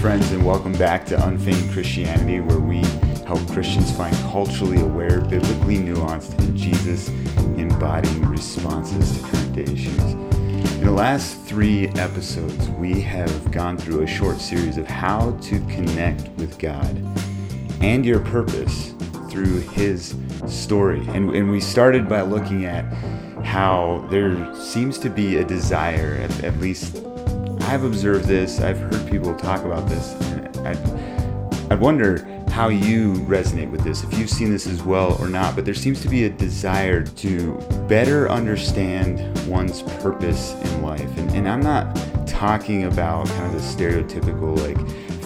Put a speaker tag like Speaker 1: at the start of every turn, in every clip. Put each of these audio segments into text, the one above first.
Speaker 1: Friends, and welcome back to Unfeigned Christianity, where we help Christians find culturally aware, biblically nuanced, and Jesus embodying responses to current day issues. In the last three episodes, we have gone through a short series of how to connect with God and your purpose through His story. And, and we started by looking at how there seems to be a desire, at, at least I've observed this, I've heard people talk about this, and I, I wonder how you resonate with this, if you've seen this as well or not, but there seems to be a desire to better understand one's purpose in life. And, and I'm not talking about kind of the stereotypical, like,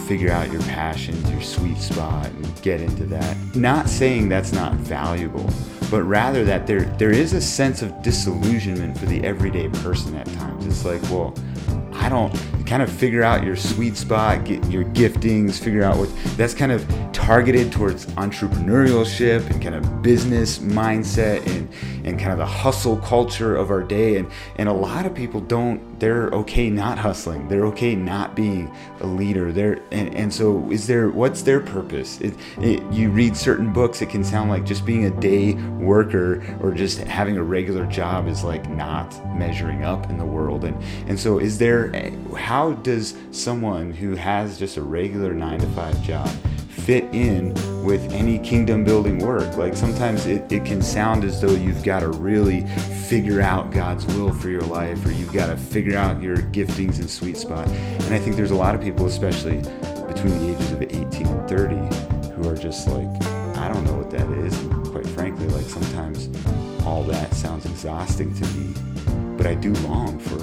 Speaker 1: figure out your passions, your sweet spot, and get into that. Not saying that's not valuable, but rather that there there is a sense of disillusionment for the everyday person at times. It's like, well, I don't kind of figure out your sweet spot, get your giftings, figure out what that's kind of targeted towards entrepreneurship and kind of business mindset and, and kind of the hustle culture of our day. And, and a lot of people don't, they're okay not hustling. They're okay not being a leader. They're, and, and so is there, what's their purpose? It, it, you read certain books, it can sound like just being a day worker or just having a regular job is like not measuring up in the world. And, and so is there, how does someone who has just a regular nine to five job fit in with any kingdom building work. Like sometimes it, it can sound as though you've got to really figure out God's will for your life or you've got to figure out your giftings and sweet spot. And I think there's a lot of people, especially between the ages of 18 and 30, who are just like, I don't know what that is. And quite frankly, like sometimes all that sounds exhausting to me. But I do long for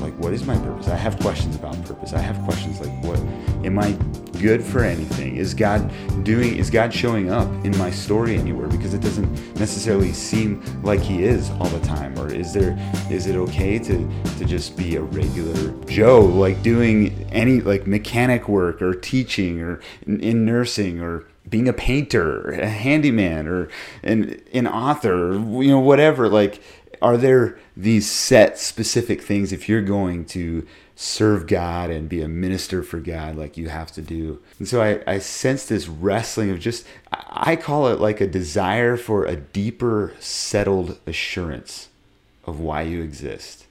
Speaker 1: like what is my purpose? I have questions about purpose. I have questions like what am I good for anything? Is God doing is God showing up in my story anywhere because it doesn't necessarily seem like he is all the time or is there is it okay to to just be a regular Joe like doing any like mechanic work or teaching or in, in nursing or being a painter, a handyman, or an an author, you know, whatever. Like, are there these set specific things if you're going to serve God and be a minister for God like you have to do. And so I, I sense this wrestling of just, I call it like a desire for a deeper, settled assurance of why you exist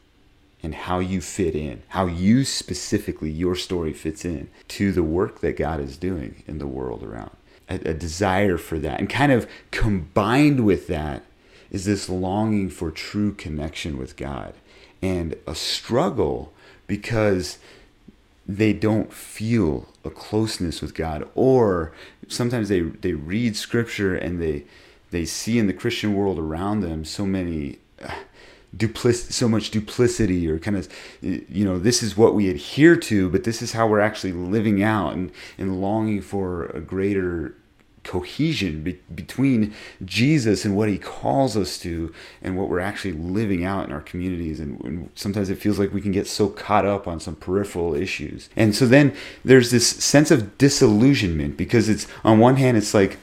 Speaker 1: and how you fit in, how you specifically, your story fits in to the work that God is doing in the world around. A, a desire for that. And kind of combined with that is this longing for true connection with God and a struggle because they don't feel a closeness with God or sometimes they they read scripture and they they see in the Christian world around them so many uh, duplic- so much duplicity or kind of you know this is what we adhere to but this is how we're actually living out and and longing for a greater cohesion be- between Jesus and what he calls us to and what we're actually living out in our communities. And, and, sometimes it feels like we can get so caught up on some peripheral issues. And so then there's this sense of disillusionment because it's on one hand, it's like,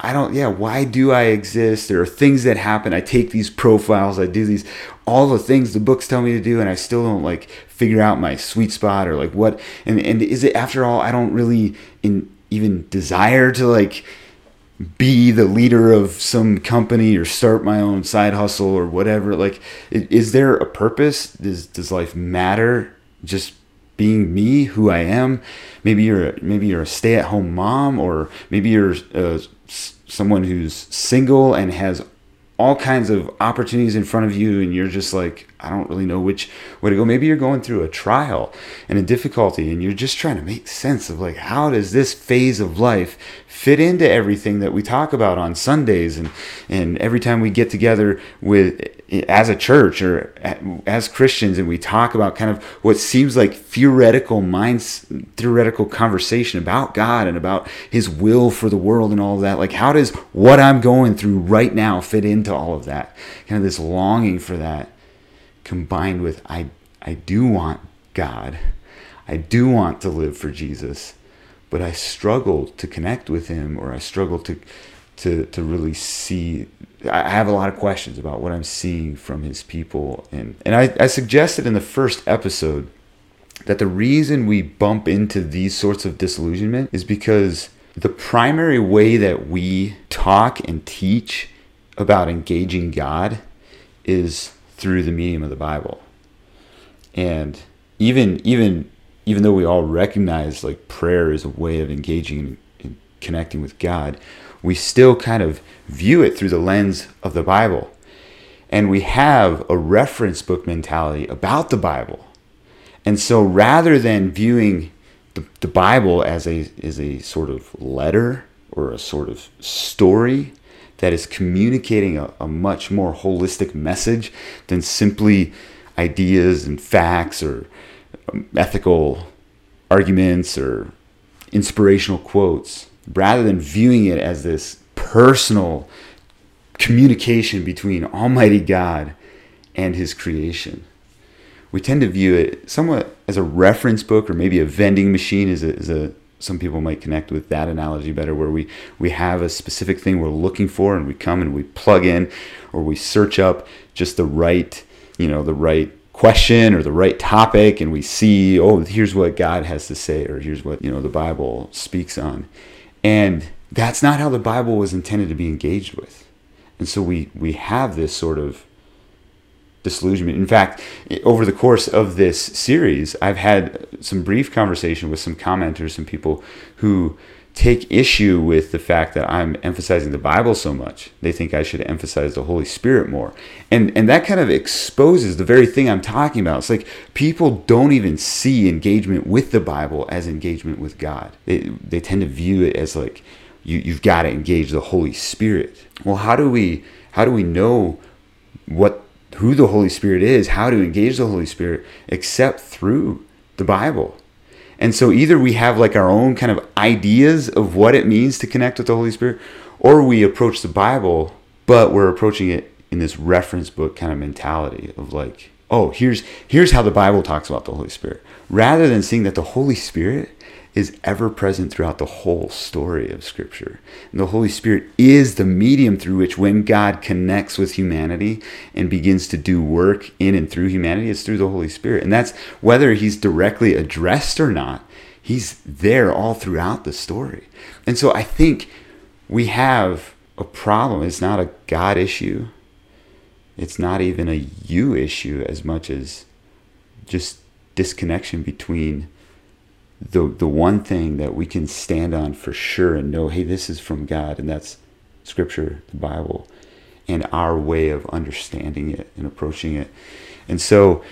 Speaker 1: I don't, yeah, why do I exist? There are things that happen. I take these profiles, I do these, all the things the books tell me to do, and I still don't like figure out my sweet spot or like what. And, and is it, after all, I don't really in, even desire to like be the leader of some company or start my own side hustle or whatever like is there a purpose? Does does life matter just being me who i am? Maybe you're maybe you're a stay-at-home mom or maybe you're uh, someone who's single and has all kinds of opportunities in front of you and you're just like i don't really know which way to go. Maybe you're going through a trial and a difficulty and you're just trying to make sense of like how does this phase of life fit into everything that we talk about on sundays and and every time we get together with as a church or as Christians and we talk about kind of what seems like theoretical minds theoretical conversation about God and about his will for the world and all of that. Like how does what I'm going through right now fit into all of that? Kind of this longing for that combined with I I do want God. I do want to live for Jesus but I struggle to connect with him or I struggle to to to really see I have a lot of questions about what I'm seeing from his people and and I, I suggested in the first episode that the reason we bump into these sorts of disillusionment is because the primary way that we talk and teach about engaging God is through the medium of the Bible. And even even even though we all recognize like prayer is a way of engaging and connecting with God, we still kind of view it through the lens of the Bible. And we have a reference book mentality about the Bible. And so rather than viewing the, the Bible as a, as a sort of letter or a sort of story that is communicating a, a much more holistic message than simply ideas and facts or um, ethical arguments or inspirational quotes, rather than viewing it as this personal communication between Almighty God and His creation. We tend to view it somewhat as a reference book or maybe a vending machine is a, a some people might connect with that analogy better where we we have a specific thing we're looking for and we come and we plug in or we search up just the right you know the right question or the right topic and we see oh here's what god has to say or here's what you know the bible speaks on and that's not how the bible was intended to be engaged with and so we we have this sort of disillusionment. In fact, over the course of this series, I've had some brief conversation with some commenters, some people who take issue with the fact that I'm emphasizing the Bible so much. They think I should emphasize the Holy Spirit more. And and that kind of exposes the very thing I'm talking about. It's like people don't even see engagement with the Bible as engagement with God. They they tend to view it as like you you've got to engage the Holy Spirit. Well, how do we how do we know what who the Holy Spirit is, how to engage the Holy Spirit, except through the Bible. And so either we have like our own kind of ideas of what it means to connect with the Holy Spirit, or we approach the Bible, but we're approaching it in this reference book kind of mentality of like, oh, here's here's how the Bible talks about the Holy Spirit, rather than seeing that the Holy Spirit is ever present throughout the whole story of Scripture. And the Holy Spirit is the medium through which, when God connects with humanity and begins to do work in and through humanity, it's through the Holy Spirit. And that's whether He's directly addressed or not, He's there all throughout the story. And so I think we have a problem. It's not a God issue, it's not even a you issue as much as just disconnection between the the one thing that we can stand on for sure and know, hey, this is from God, and that's Scripture, the Bible, and our way of understanding it and approaching it. And so,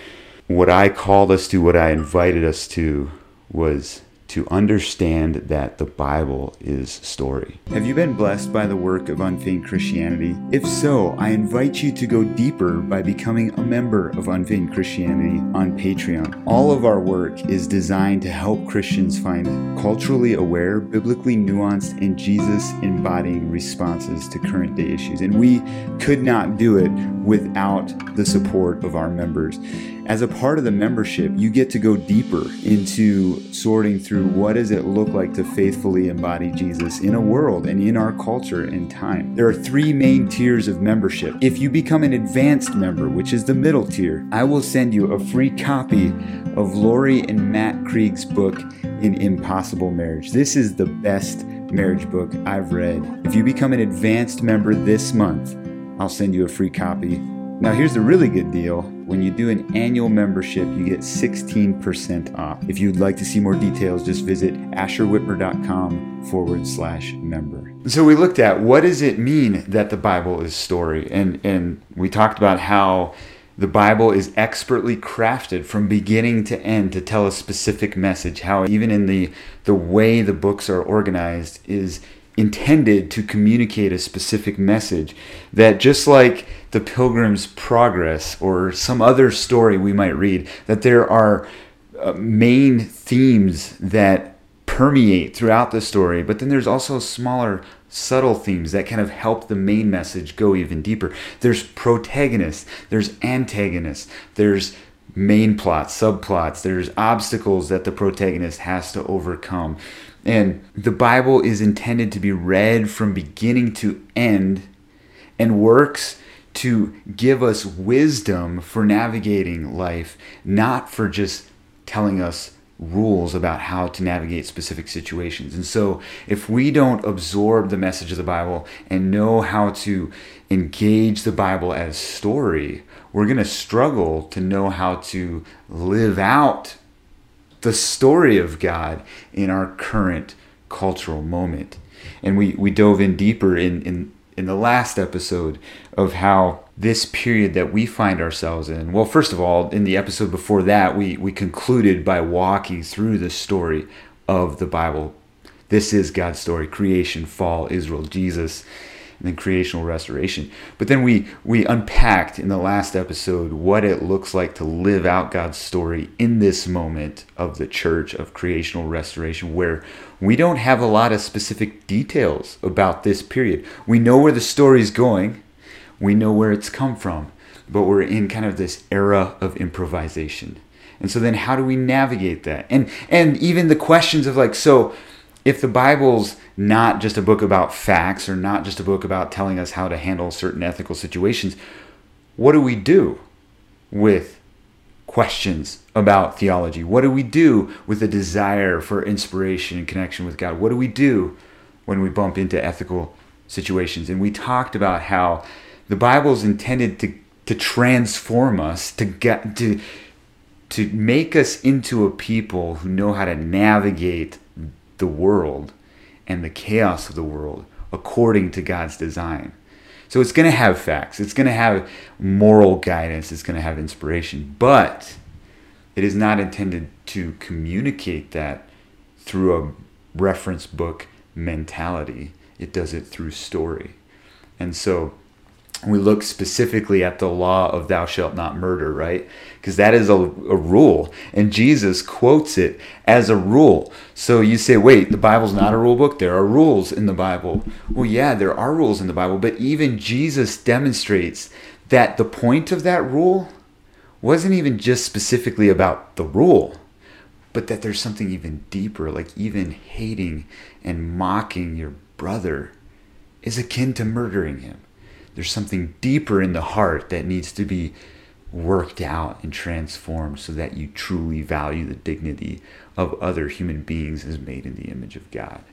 Speaker 1: what I called us to, what I invited us to, was to understand that the Bible is story. Have you been blessed by the work of Unfeigned Christianity? If so, I invite you to go deeper by becoming a member of Unfeigned Christianity on Patreon. All of our work is designed to help Christians find culturally aware, biblically nuanced, and Jesus embodying responses to current day issues. And we could not do it without the support of our members. As a part of the membership, you get to go deeper into sorting through what does it look like to faithfully embody Jesus in a world and in our culture and time. There are three main tiers of membership. If you become an advanced member, which is the middle tier, I will send you a free copy of Laurie and Matt Krieg's book, An Impossible Marriage. This is the best marriage book I've read. If you become an advanced member this month, I'll send you a free copy. Now, here's the really good deal when you do an annual membership, you get 16% off. If you'd like to see more details, just visit asherwhitmer.com forward slash member. So we looked at what does it mean that the Bible is story? And, and we talked about how the Bible is expertly crafted from beginning to end to tell a specific message. How even in the the way the books are organized is intended to communicate a specific message that just like the pilgrim's progress or some other story we might read that there are uh, main themes that permeate throughout the story but then there's also smaller subtle themes that kind of help the main message go even deeper. There's protagonists there's antagonists there's main plots subplots there's obstacles that the protagonist has to overcome. And the Bible is intended to be read from beginning to end and works to give us wisdom for navigating life, not for just telling us rules about how to navigate specific situations. And so, if we don't absorb the message of the Bible and know how to engage the Bible as story, we're going to struggle to know how to live out the story of God in our current cultural moment. And we, we dove in deeper in, in, in the last episode of how this period that we find ourselves in. Well, first of all, in the episode before that, we, we concluded by walking through the story of the Bible. This is God's story creation, fall, Israel, Jesus, then creational restoration. But then we, we unpacked in the last episode what it looks like to live out God's story in this moment of the church of creational restoration, where we don't have a lot of specific details about this period. We know where the story is going we know where it's come from, but we're in kind of this era of improvisation. And so then how do we navigate that? And and even the questions of like so if the Bible's not just a book about facts or not just a book about telling us how to handle certain ethical situations, what do we do with questions about theology? What do we do with a desire for inspiration and connection with God? What do we do when we bump into ethical situations? And we talked about how the Bible is intended to to transform us, to get to to make us into a people who know how to navigate the world and the chaos of the world according to God's design. So it's going to have facts, it's going to have moral guidance, it's going to have inspiration, but it is not intended to communicate that through a reference book mentality. It does it through story. And so we look specifically at the law of thou shalt not murder, right? Because that is a, a rule. And Jesus quotes it as a rule. So you say, wait, the Bible's not a rule book? There are rules in the Bible. Well, yeah, there are rules in the Bible, but even Jesus demonstrates that the point of that rule wasn't even just specifically about the rule, but that there's something even deeper, like even hating and mocking your brother is akin to murdering him there's something deeper in the heart that needs to be worked out and transformed so that you truly value the dignity of other human beings as made in the image of God.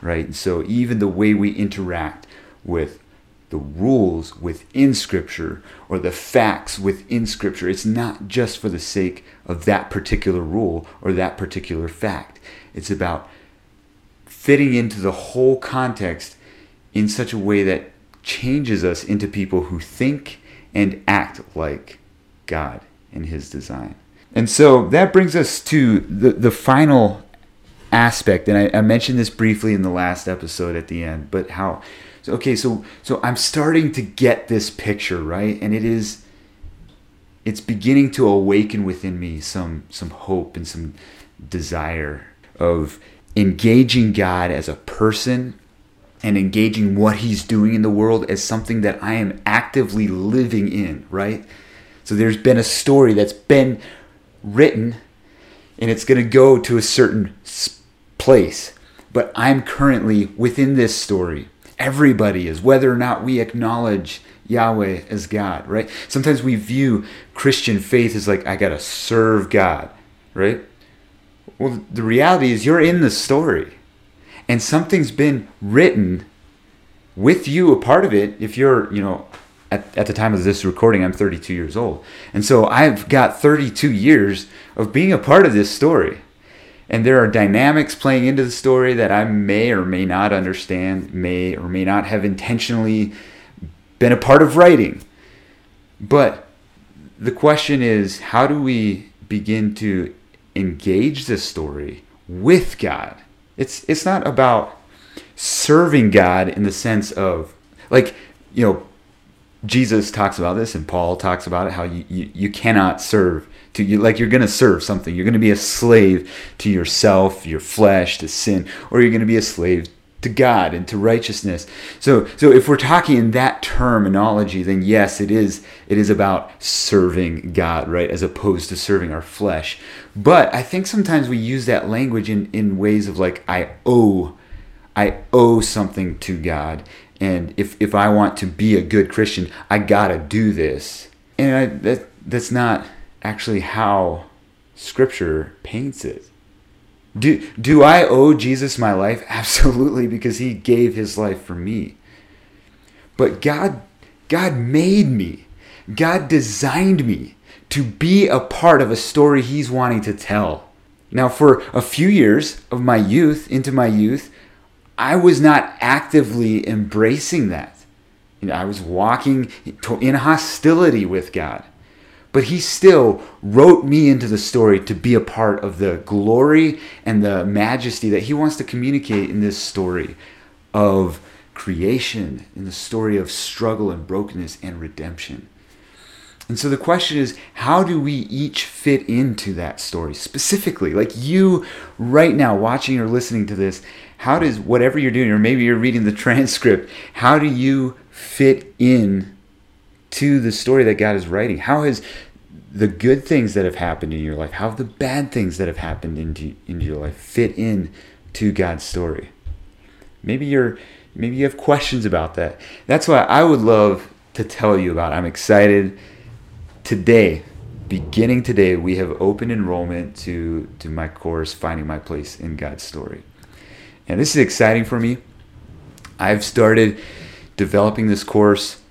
Speaker 1: Right? And so even the way we interact with the rules within Scripture or the facts within Scripture, it's not just for the sake of that particular rule or that particular fact. It's about fitting into the whole context in such a way that changes us into people who think and act like God in His design. And so that brings us to the, the final aspect, and I, I mentioned this briefly in the last episode at the end, but how so, okay, so so I'm starting to get this picture, right? And it is it's beginning to awaken within me some some hope and some desire of engaging God as a person and engaging what he's doing in the world as something that I am actively living in, right? So there's been a story that's been written and it's going to go to a certain place. But I'm currently within this story. Everybody is, whether or not we acknowledge Yahweh as God, right? Sometimes we view Christian faith as like, I got to serve God, right? Well, the reality is you're in the story and something's been written with you a part of it if you're you know at, at the time of this recording i'm 32 years old. And so i've got 32 years of being a part of this story. And there are dynamics playing into the story that i may or may not understand may or may not have intentionally been a part of writing. But the question is how do we begin to engage this story with god it's it's not about serving God in the sense of like you know Jesus talks about this and Paul talks about it how you, you, you cannot serve to you like you're going to serve something. You're going to be a slave to yourself your flesh to sin or you're going to be a slave to God and to righteousness. So so if we're talking in that terminology then yes it is it is about serving God, right, as opposed to serving our flesh. But I think sometimes we use that language in in ways of like I owe I owe something to God and if if I want to be a good Christian, I got to do this. And I, that that's not actually how Scripture paints it. Do, do I owe Jesus my life? Absolutely, because he gave his life for me. But God, God made me. God designed me to be a part of a story he's wanting to tell. Now, for a few years of my youth, into my youth, I was not actively embracing that. You know, I was walking in hostility with God. But he still wrote me into the story to be a part of the glory and the majesty that he wants to communicate in this story of creation, in the story of struggle and brokenness and redemption. And so the question is, how do we each fit into that story specifically? Like you right now, watching or listening to this, how does whatever you're doing, or maybe you're reading the transcript, how do you fit in to the story that God is writing? How has the good things that have happened in your life, how have the bad things that have happened into, into your life fit in to God's story? Maybe you're maybe you have questions about that. That's why I would love to tell you about. I'm excited today, beginning today, we have open enrollment to to my course Finding My Place in God's Story. And this is exciting for me. I've started developing this course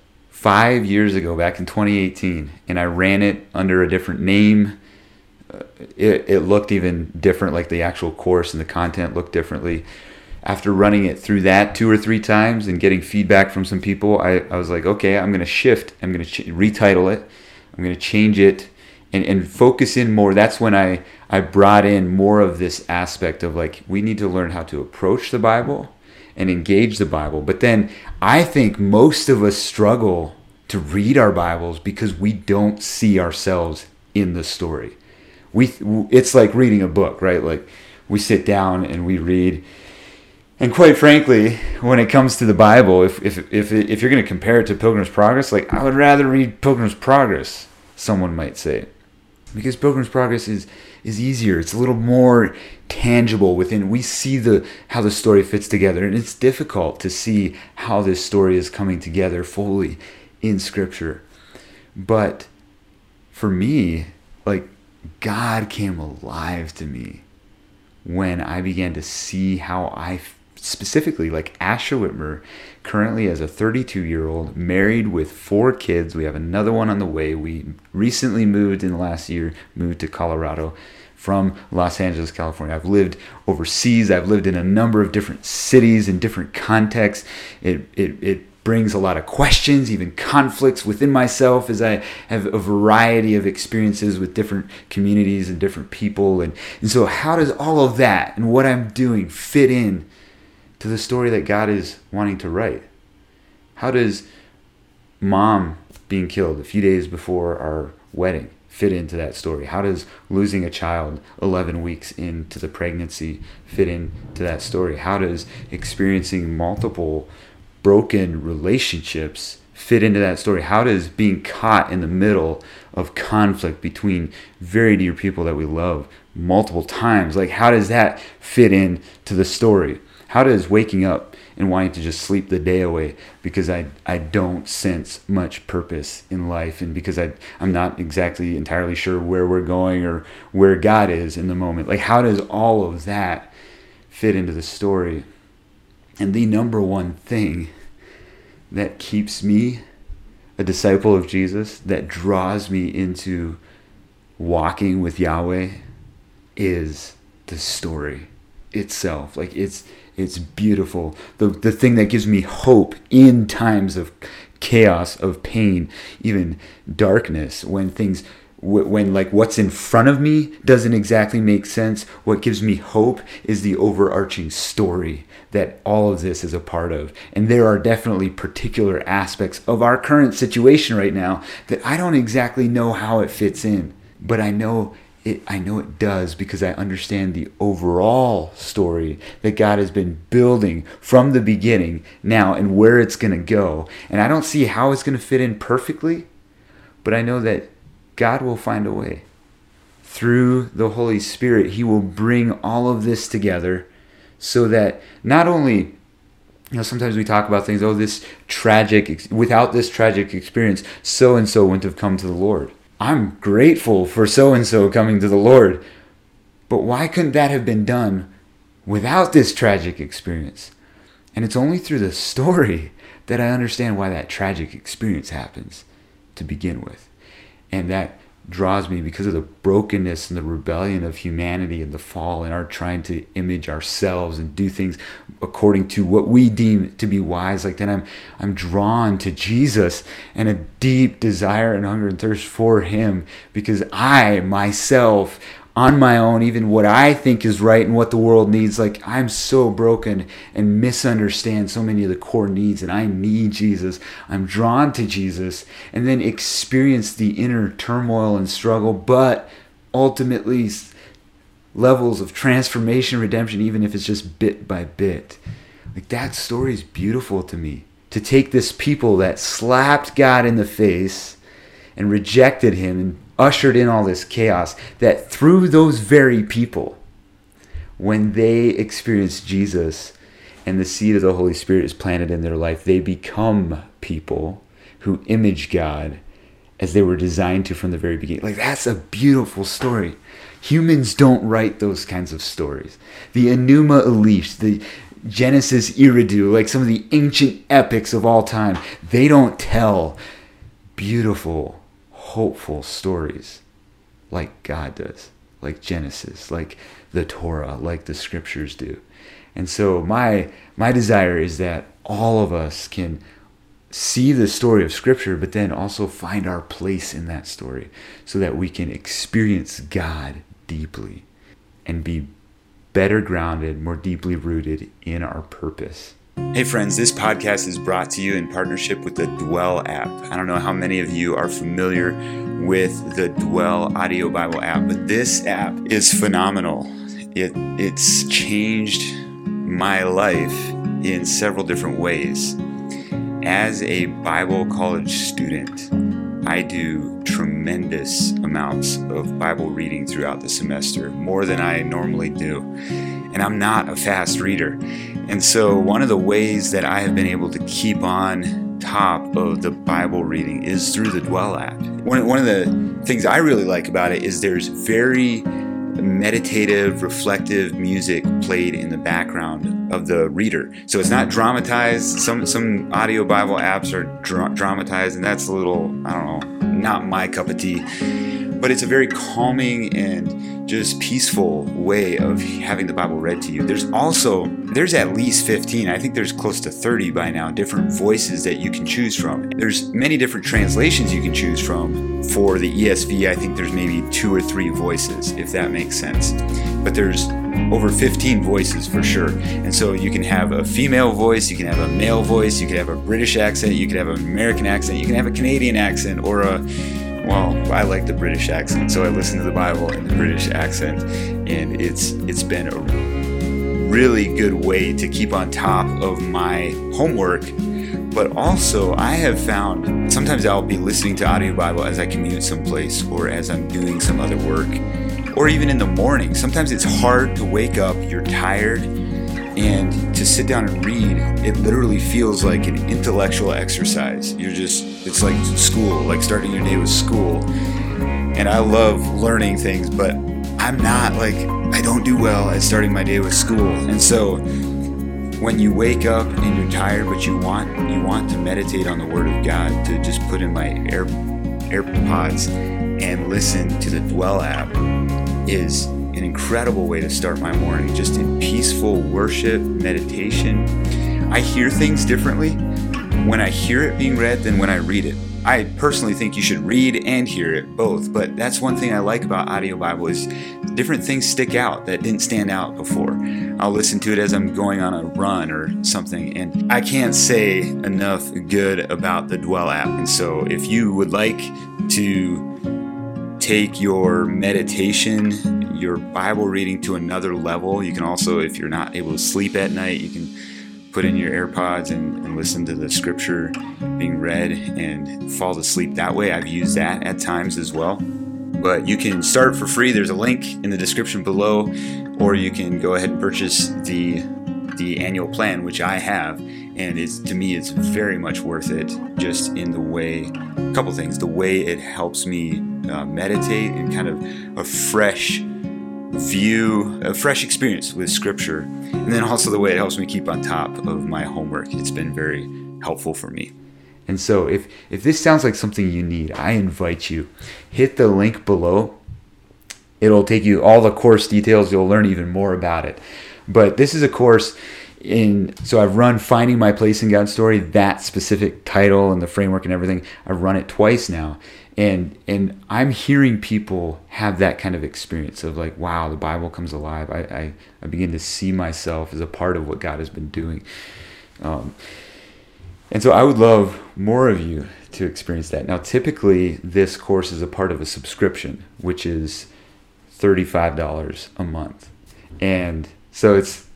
Speaker 1: five years ago, back in 2018, and I ran it under a different name. Uh, it, it looked even different, like the actual course and the content looked differently. After running it through that two or three times and getting feedback from some people, I, I was like, okay, I'm going to shift. I'm going to ch- retitle it. I'm going to change it and, and focus in more. That's when I, I brought in more of this aspect of like, we need to learn how to approach the Bible and engage the Bible. But then I think most of us struggle to read our Bibles because we don't see ourselves in the story. We it's like reading a book, right? Like we sit down and we read. And quite frankly, when it comes to the Bible, if if if, if you're going to compare it to Pilgrim's Progress, like I would rather read Pilgrim's Progress, someone might say, because Pilgrim's Progress is is easier. It's a little more tangible within we see the how the story fits together and it's difficult to see how this story is coming together fully in scripture. But for me, like God came alive to me when I began to see how I specifically like Asher Whitmer currently as a 32 year old married with four kids. We have another one on the way. We recently moved in the last year moved to Colorado from Los Angeles California. I've lived overseas. I've lived in a number of different cities in different contexts. It it, it brings a lot of questions, even conflicts within myself as I have a variety of experiences with different communities and different people. And, and so, how does all of that and what I'm doing fit in to the story that God is wanting to write? How does mom being killed a few days before our wedding fit into that story? How does losing a child 11 weeks into the pregnancy fit into that story? How does experiencing multiple broken relationships fit into that story? How does being caught in the middle of conflict between very dear people that we love multiple times, like how does that fit in to the story? How does waking up and wanting to just sleep the day away because I, I don't sense much purpose in life and because I, I'm not exactly entirely sure where we're going or where God is in the moment. Like, how does all of that fit into the story? And the number one thing that keeps me a disciple of Jesus, that draws me into walking with Yahweh, is the story itself. Like, it's it's beautiful. The, the thing that gives me hope in times of chaos, of pain, even darkness, when things when like what's in front of me doesn't exactly make sense what gives me hope is the overarching story that all of this is a part of and there are definitely particular aspects of our current situation right now that I don't exactly know how it fits in but I know it, I know it does because I understand the overall story that God has been building from the beginning now and where it's going to go. And I don't see how it's going to fit in perfectly, but I know that God will find a way. Through the Holy Spirit, He will bring all of this together so that not only you know, sometimes we talk about things, oh, this tragic, without this tragic experience, so and so wouldn't have come to the Lord. I'm grateful for so and so coming to the Lord. But why couldn't that have been done without this tragic experience? And it's only through the story that I understand why that tragic experience happens to begin with. And that draws me because of the brokenness and the rebellion of humanity and the fall and our trying to image ourselves and do things according to what we deem to be wise. Like then I'm I'm drawn to Jesus and a deep desire and hunger and thirst for him because I myself on my own, even what I think is right and what the world needs. Like, I'm so broken and misunderstand so many of the core needs, and I need Jesus. I'm drawn to Jesus, and then experience the inner turmoil and struggle, but ultimately, levels of transformation, redemption, even if it's just bit by bit. Like, that story is beautiful to me. To take this people that slapped God in the face and rejected him and ushered in all this chaos that through those very people, when they experience Jesus and the seed of the Holy Spirit is planted in their life, they become people who image God as they were designed to from the very beginning. Like, that's a beautiful story. Humans don't write those kinds of stories. The Enuma Elish, the Genesis Eridu, like some of the ancient epics of all time, they don't tell beautiful hopeful stories like God does, like Genesis, like the Torah, like the scriptures do. And so my my desire is that all of us can see the story of scripture but then also find our place in that story so that we can experience God deeply and be better grounded, more deeply rooted in our purpose. Hey, friends, this podcast is brought to you in partnership with the Dwell app. I don't know how many of you are familiar with the Dwell Audio Bible app, but this app is phenomenal. It, it's changed my life in several different ways. As a Bible college student, I do tremendous amounts of Bible reading throughout the semester, more than I normally do. And I'm not a fast reader. And so, one of the ways that I have been able to keep on top of the Bible reading is through the Dwell app. One, one of the things I really like about it is there's very meditative, reflective music played in the background of the reader. So it's not dramatized. Some some audio Bible apps are dra- dramatized, and that's a little I don't know, not my cup of tea. But it's a very calming and just peaceful way of having the Bible read to you. There's also there's at least 15, I think there's close to 30 by now, different voices that you can choose from. There's many different translations you can choose from. For the ESV, I think there's maybe two or three voices, if that makes sense. But there's over 15 voices for sure. And so you can have a female voice, you can have a male voice, you can have a British accent, you can have an American accent, you can have a Canadian accent, or a well, I like the British accent, so I listen to the Bible in the British accent, and it's it's been a really good way to keep on top of my homework. But also, I have found sometimes I'll be listening to audio Bible as I commute someplace or as I'm doing some other work, or even in the morning. Sometimes it's hard to wake up, you're tired, and to sit down and read it literally feels like an intellectual exercise. You're just it's like school like starting your day with school. And i love learning things but i'm not like i don't do well at starting my day with school. And so when you wake up and you're tired but you want you want to meditate on the word of god to just put in my air airpods and listen to the dwell app is an incredible way to start my morning, just in peaceful worship, meditation. I hear things differently when I hear it being read than when I read it. I personally think you should read and hear it both, but that's one thing I like about audio Bible is different things stick out that didn't stand out before. I'll listen to it as I'm going on a run or something, and I can't say enough good about the Dwell app. And so if you would like to take your meditation your Bible reading to another level. You can also, if you're not able to sleep at night, you can put in your AirPods and, and, listen to the scripture being read and fall asleep that way. I've used that at times as well. But you can start for free. There's a link in the description below, or you can go ahead and purchase the the annual plan, which I have, and it's to me it's very much worth it. Just in the way, a couple things, the way it helps me uh, meditate and kind of a fresh view, a fresh experience with Scripture. And then also the way it helps me keep on top of my homework. It's been very helpful for me. And so if, if this sounds like something you need, I invite you, hit the link below. It'll take you all the course details. You'll learn even more about it. But this is a course in so I've run Finding My Place in God's Story, that specific title and the framework and everything. I've run it twice now. And and I'm hearing people have that kind of experience of like, wow, the Bible comes alive. I, I, I begin to see myself as a part of what God has been doing. Um, and so I would love more of you to experience that. Now, typically, this course is a part of a subscription, which is $35 a month. And so it's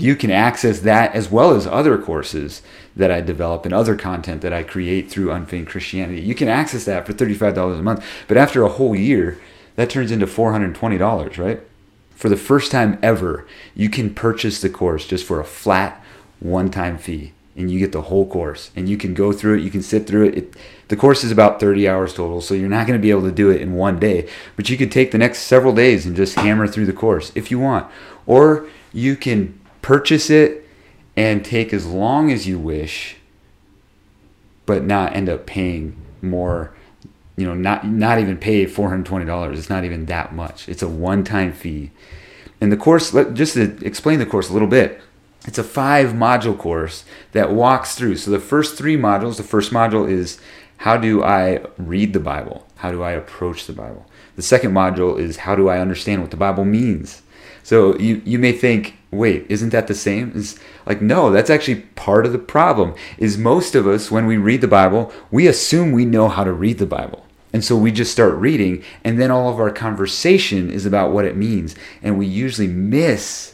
Speaker 1: you can access that as well as other courses that I develop and other content that I create through Unfeigned Christianity. You can access that for $35 a month. But after a whole year, that turns into $420, right? For the first time ever, you can purchase the course just for a flat one time fee and you get the whole course and you can go through it you can sit through it, it the course is about 30 hours total so you're not going to be able to do it in one day but you could take the next several days and just hammer through the course if you want or you can purchase it and take as long as you wish but not end up paying more you know not not even pay $420 it's not even that much it's a one-time fee and the course just to explain the course a little bit it's a five module course that walks through. So the first three modules, the first module is how do I read the Bible? How do I approach the Bible? The second module is how do I understand what the Bible means? So you, you may think, wait, isn't that the same? It's like, no, that's actually part of the problem. Is most of us, when we read the Bible, we assume we know how to read the Bible. And so we just start reading, and then all of our conversation is about what it means. And we usually miss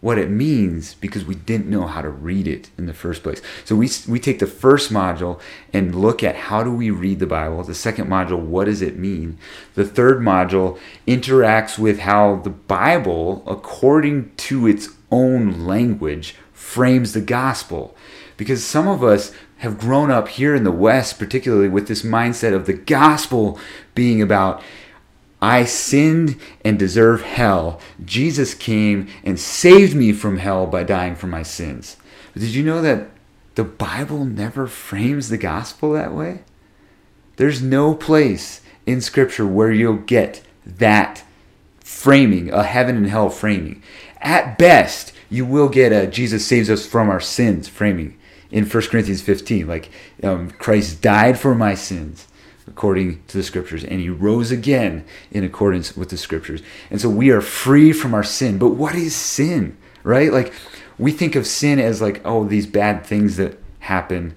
Speaker 1: what it means because we didn't know how to read it in the first place. So we, we take the first module and look at how do we read the Bible. The second module, what does it mean? The third module interacts with how the Bible, according to its own language, frames the gospel. Because some of us have grown up here in the West, particularly with this mindset of the gospel being about I sinned and deserve hell. Jesus came and saved me from hell by dying for my sins. But did you know that the Bible never frames the gospel that way? There's no place in Scripture where you'll get that framing, a heaven and hell framing. At best, you will get a Jesus saves us from our sins framing in 1 Corinthians 15. Like, um, Christ died for my sins according to the scriptures, and he rose again in accordance with the scriptures. And so we are free from our sin. But what is sin, right? Like we think of sin as like, oh, these bad things that happen,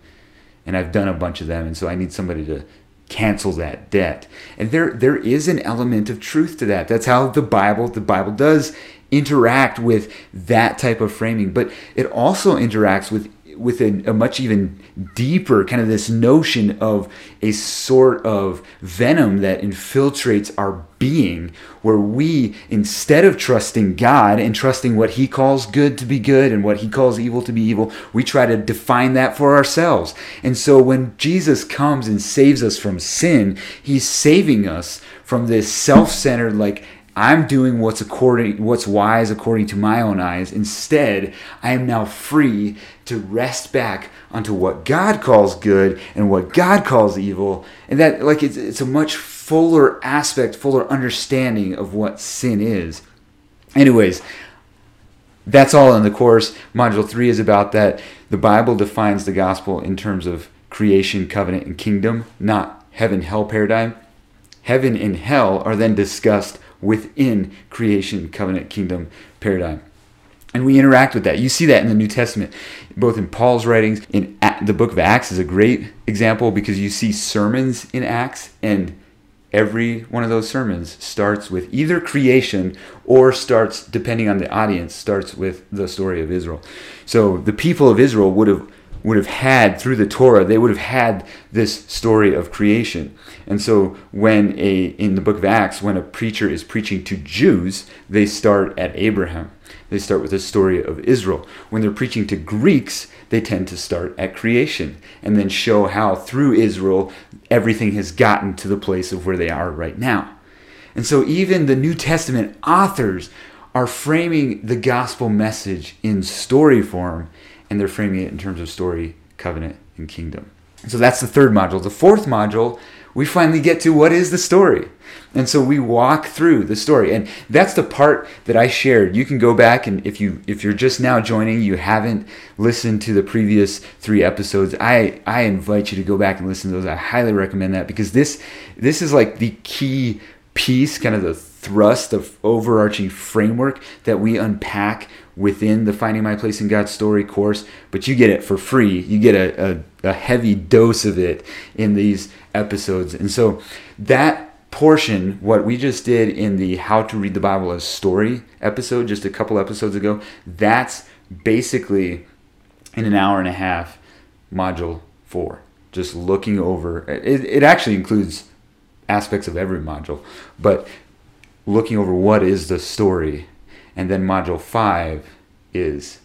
Speaker 1: and I've done a bunch of them, and so I need somebody to cancel that debt. And there there is an element of truth to that. That's how the Bible the Bible does interact with that type of framing, but it also interacts with with a, a, much even deeper kind of this notion of a sort of venom that infiltrates our being, where we, instead of trusting God and trusting what He calls good to be good and what He calls evil to be evil, we try to define that for ourselves. And so when Jesus comes and saves us from sin, He's saving us from this self centered, like, I'm doing what's according what's wise according to my own eyes. Instead, I am now free to rest back onto what God calls good and what God calls evil. And that like it's, it's a much fuller aspect, fuller understanding of what sin is. Anyways, that's all in the course. Module 3 is about that the Bible defines the gospel in terms of creation, covenant, and kingdom, not heaven hell paradigm. Heaven and hell are then discussed within creation, covenant, kingdom paradigm. And we interact with that. You see that in the New Testament, both in Paul's writings. In the book of Acts is a great example because you see sermons in Acts, and every one of those sermons starts with either creation or starts, depending on the audience, starts with the story of Israel. So the people of Israel would have would have had through the Torah, they would have had this story of creation. And so when a in the book of Acts, when a preacher is preaching to Jews, they start at Abraham. They start with the story of Israel. When they're preaching to Greeks, they tend to start at creation and then show how through Israel everything has gotten to the place of where they are right now. And so even the New Testament authors are framing the gospel message in story form and they're framing it in terms of story, covenant, and kingdom. So that's the third module. The fourth module, we finally get to what is the story. And so we walk through the story. And that's the part that I shared. You can go back and if you if you're just now joining, you haven't listened to the previous 3 episodes, I I invite you to go back and listen to those. I highly recommend that because this this is like the key piece, kind of the thrust of overarching framework that we unpack within the Finding My Place in God's Story course, but you get it for free. You get a, a, a heavy dose of it in these episodes. And so that portion, what we just did in the How to Read the Bible as Story episode just a couple episodes ago, that's basically in an hour and a half module four. Just looking over it, it actually includes aspects of every module, but looking over what is the story and then module five is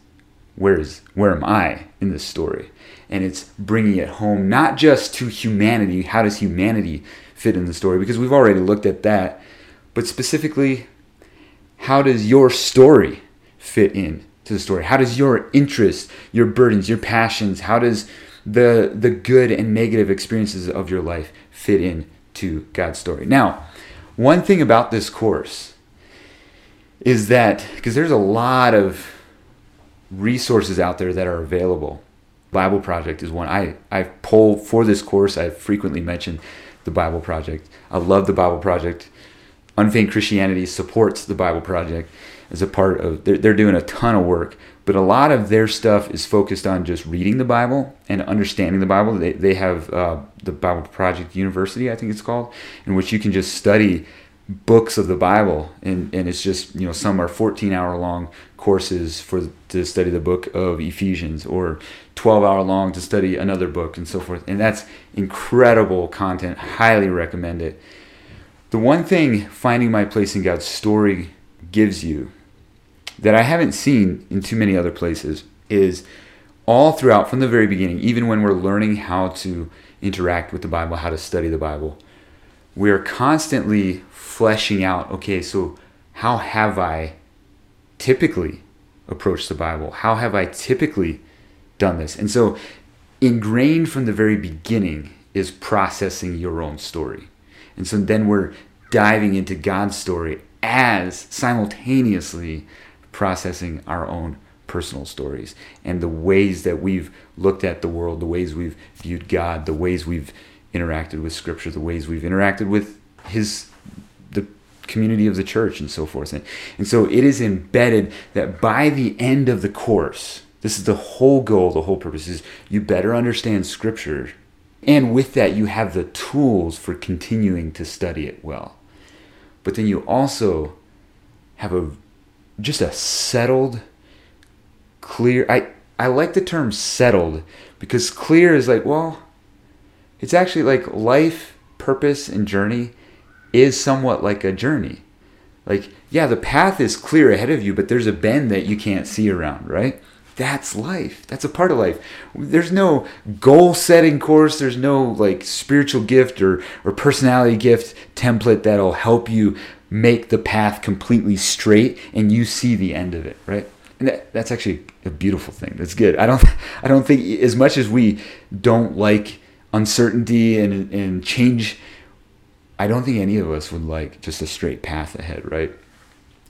Speaker 1: where is where am I in this story? And it's bringing it home not just to humanity. How does humanity fit in the story? Because we've already looked at that, but specifically, how does your story fit in to the story? How does your interest, your burdens, your passions, how does the the good and negative experiences of your life fit in to God's story? Now, one thing about this course is that because there's a lot of resources out there that are available. Bible Project is one. I, I pull for this course, I've frequently mentioned the Bible Project. I love the Bible Project. Unfeigned Christianity supports the Bible Project as a part of, they're, they're doing a ton of work, but a lot of their stuff is focused on just reading the Bible and understanding the Bible. They, they have uh, the Bible Project University, I think it's called, in which you can just study books of the Bible, and, and it's just you know some are 14 hour long courses for to study the book of Ephesians, or 12 hour long to study another book, and so forth. And that's incredible content. Highly recommend it. The one thing finding my place in God's story gives you that I haven't seen in too many other places is all throughout from the very beginning, even when we're learning how to interact with the Bible, how to study the Bible, we're constantly fleshing out okay, so how have I typically approached the Bible? How have I typically done this? And so, ingrained from the very beginning is processing your own story. And so then we're diving into God's story as simultaneously processing our own personal stories and the ways that we've looked at the world, the ways we've viewed God, the ways we've interacted with Scripture, the ways we've interacted with His community of the church and so forth. And, and so it is embedded that by the end of the course, this is the whole goal, the whole purpose is you better understand scripture. And with that, you have the tools for continuing to study it well. But then you also have a just a settled, clear. I, I like the term settled because clear is like, well, it's actually like life, purpose, and journey is somewhat like a journey. Like, yeah, the path is clear ahead of you, but there's a bend that you can't see around, right? That's life. That's a part of life. There's no goal setting course. There's no like spiritual gift or, or personality gift template that'll help you make the path completely straight and you see the end of it, right? And that, that's actually a beautiful thing. That's good. I don't I don't think as much as we don't like uncertainty and and change I don't think any of us would like just a straight path ahead, right?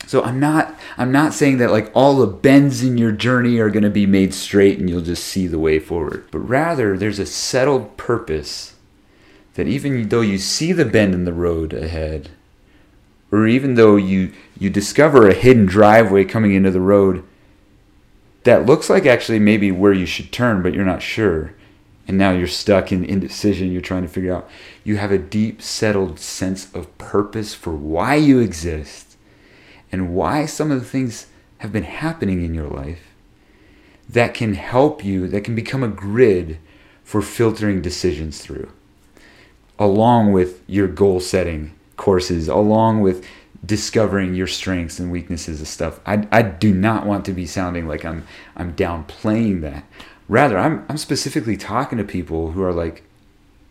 Speaker 1: So I'm not I'm not saying that like all the bends in your journey are going to be made straight and you'll just see the way forward. But rather there's a settled purpose that even though you see the bend in the road ahead or even though you you discover a hidden driveway coming into the road that looks like actually maybe where you should turn but you're not sure and now you're stuck in indecision you're trying to figure out you have a deep settled sense of purpose for why you exist and why some of the things have been happening in your life that can help you, that can become a grid for filtering decisions through, along with your goal setting courses, along with discovering your strengths and weaknesses and stuff. I, I do not want to be sounding like I'm I'm downplaying that. Rather, I'm I'm specifically talking to people who are like,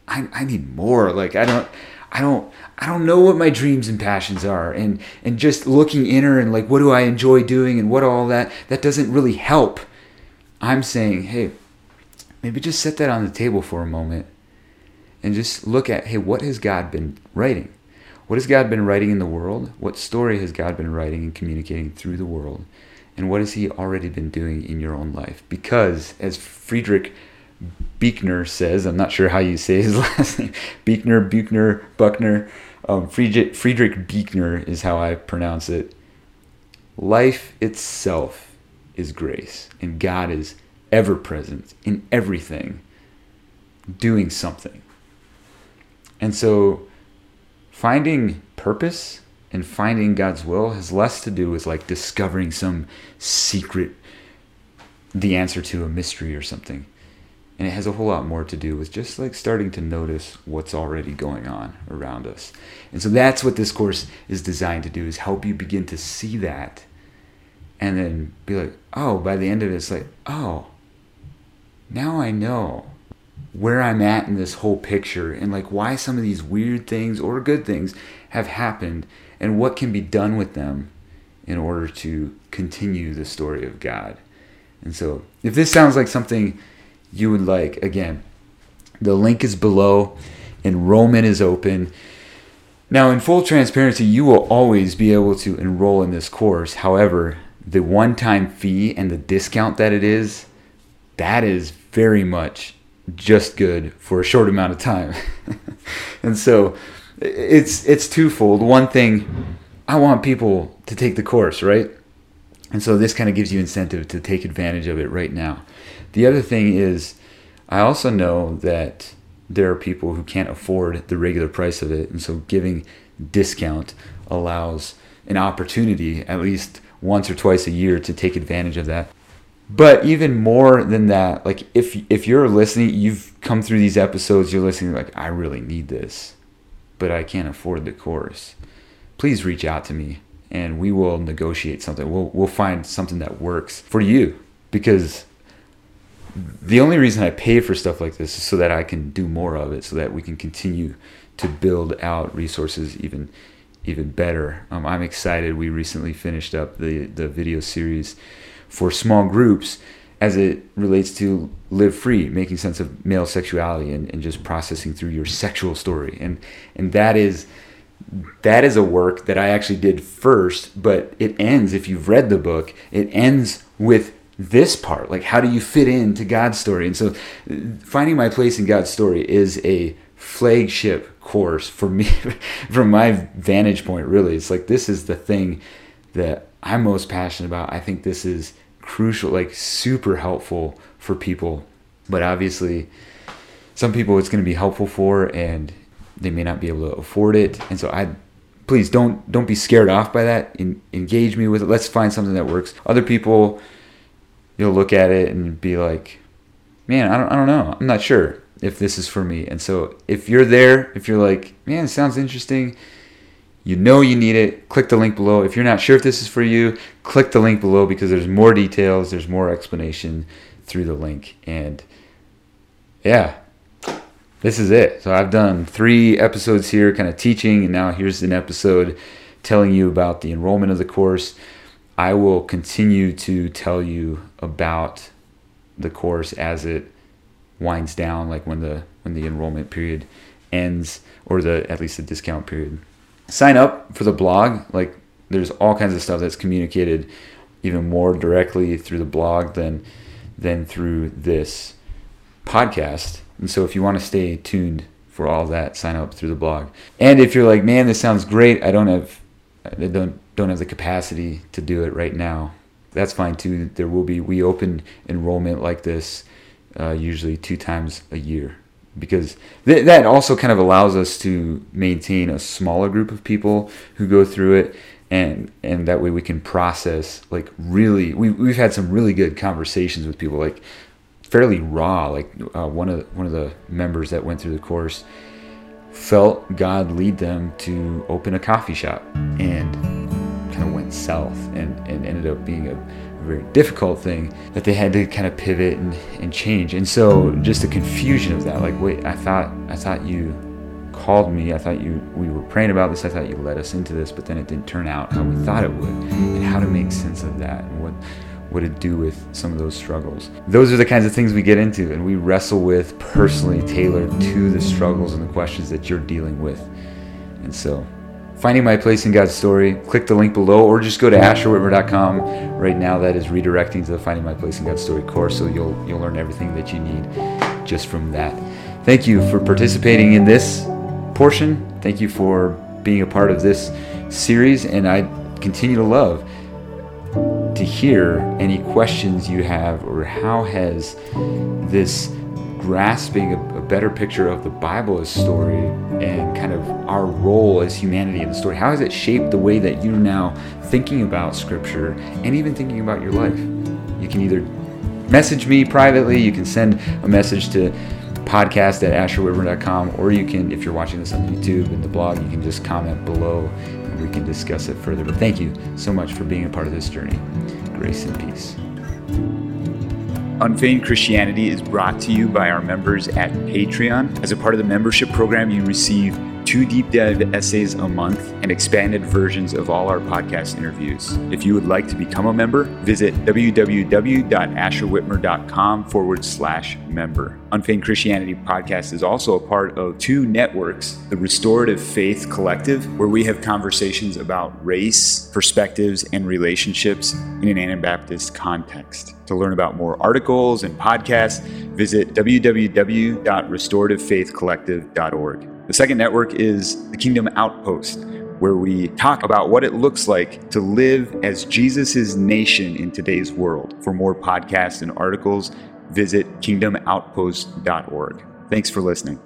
Speaker 1: I, I need more. Like I don't I don't I don't know what my dreams and passions are and and just looking inner and like what do I enjoy doing and what all that that doesn't really help. I'm saying, hey, maybe just set that on the table for a moment and just look at, hey, what has God been writing? What has God been writing in the world? What story has God been writing and communicating through the world? And what has He already been doing in your own life? Because, as Friedrich Buechner says, I'm not sure how you say his last name, Buechner, Buechner, Buckner, um, Friedrich, Friedrich Buechner is how I pronounce it. Life itself is grace, and God is ever present in everything, doing something. And so finding purpose and finding God's will has less to do with like discovering some secret, the answer to a mystery or something. And it has a whole lot more to do with just like starting to notice what's already going on around us. And so that's what this course is designed to do is help you begin to see that and then be like, oh, by the end of it, it's like, oh, now I know where I'm at in this whole picture and like why some of these weird things or good things have happened and what can be done with them in order to continue the story of God. And so, if this sounds like something you would like, again, the link is below. Enrollment is open. Now, in full transparency, you will always be able to enroll in this course. However, the one time fee and the discount that it is, that is very much just good for a short amount of time. and so it's it's twofold. One thing, I want people to take the course, right? And so this kind of gives you incentive to take advantage of it right now. The other thing is I also know that there are people who can't afford the regular price of it, and so giving discount allows an opportunity at least once or twice a year to take advantage of that. But even more than that, like if if you're listening, you've come through these episodes, you're listening like I really need this, but I can't afford the course. Please reach out to me and we will negotiate something. We'll we'll find something that works for you because the only reason I pay for stuff like this is so that I can do more of it, so that we can continue to build out resources even even better. Um, I'm excited. We recently finished up the the video series for small groups as it relates to live free, making sense of male sexuality and, and just processing through your sexual story. And and that is that is a work that I actually did first, but it ends, if you've read the book, it ends with this part. Like how do you fit into God's story? And so finding my place in God's story is a flagship course for me from my vantage point really. It's like this is the thing that I'm most passionate about. I think this is crucial, like super helpful for people. But obviously, some people it's going to be helpful for, and they may not be able to afford it. And so I, please don't don't be scared off by that. In, engage me with it. Let's find something that works. Other people, you'll look at it and be like, man, I don't I don't know. I'm not sure if this is for me. And so if you're there, if you're like, man, sounds interesting you know you need it, click the link below. If you're not sure if this is for you, click the link below because there's more details, there's more explanation through the link. And yeah, this is it. So I've done three episodes here, kind of teaching, and now here's an episode telling you about the enrollment of the course. I will continue to tell you about the course as it winds down, like when the when the enrollment period ends, or the at least the discount period sign up for the blog. Like there's all kinds of stuff that's communicated even more directly through the blog than than through this podcast. And so if you want to stay tuned for all that, sign up through the blog. And if you're like, man, this sounds great, I don't have I don't don't have the capacity to do it right now. That's fine too. There will be we open enrollment like this uh, usually two times a year because th- that also kind of allows us to maintain a smaller group of people who go through it and and that way we can process like really we, we've had some really good conversations with people like fairly raw like uh, one of the, one of the members that went through the course felt god lead them to open a coffee shop and kind of went south and, and ended up being a very difficult thing that they had to kind of pivot and, and change. And so just the confusion of that like wait i thought i thought you called me i thought you we were praying about this i thought you led us into this but then it didn't turn out how we thought it would. And how to make sense of that and what what to do with some of those struggles. Those are the kinds of things we get into and we wrestle with personally tailored to the struggles and the questions that you're dealing with. And so finding my place in God's story, click the link below or just go to asherwhitmer.com. Right now that is redirecting to the Finding My Place in God's Story course, so you'll you'll learn everything that you need just from that. Thank you for participating in this portion. Thank you for being a part of this series and I continue to love to hear any questions you have or how has this grasping better picture of the Bible as story and kind of our role as humanity in the story. How has it shaped the way that you're now thinking about Scripture and even thinking about your life? You can either message me privately, you can send a message to podcast at asherwhitmer.com, or you can, if you're watching this on YouTube and the blog, you can just comment below and we can discuss it further. But thank you so much for being a part of this journey. Grace and peace. Unfeigned Christianity is brought to you by our members at Patreon. As a part of the membership program, you receive two deep dive essays a month and expanded versions of all our podcast interviews. If you would like to become a member, visit www.asherwhitmer.com forward slash member. Unfeigned Christianity podcast is also a part of two networks the Restorative Faith Collective, where we have conversations about race, perspectives, and relationships in an Anabaptist context. To learn about more articles and podcasts, visit www.restorativefaithcollective.org. The second network is the Kingdom Outpost, where we talk about what it looks like to live as Jesus' nation in today's world. For more podcasts and articles, visit kingdomoutpost.org. Thanks for listening.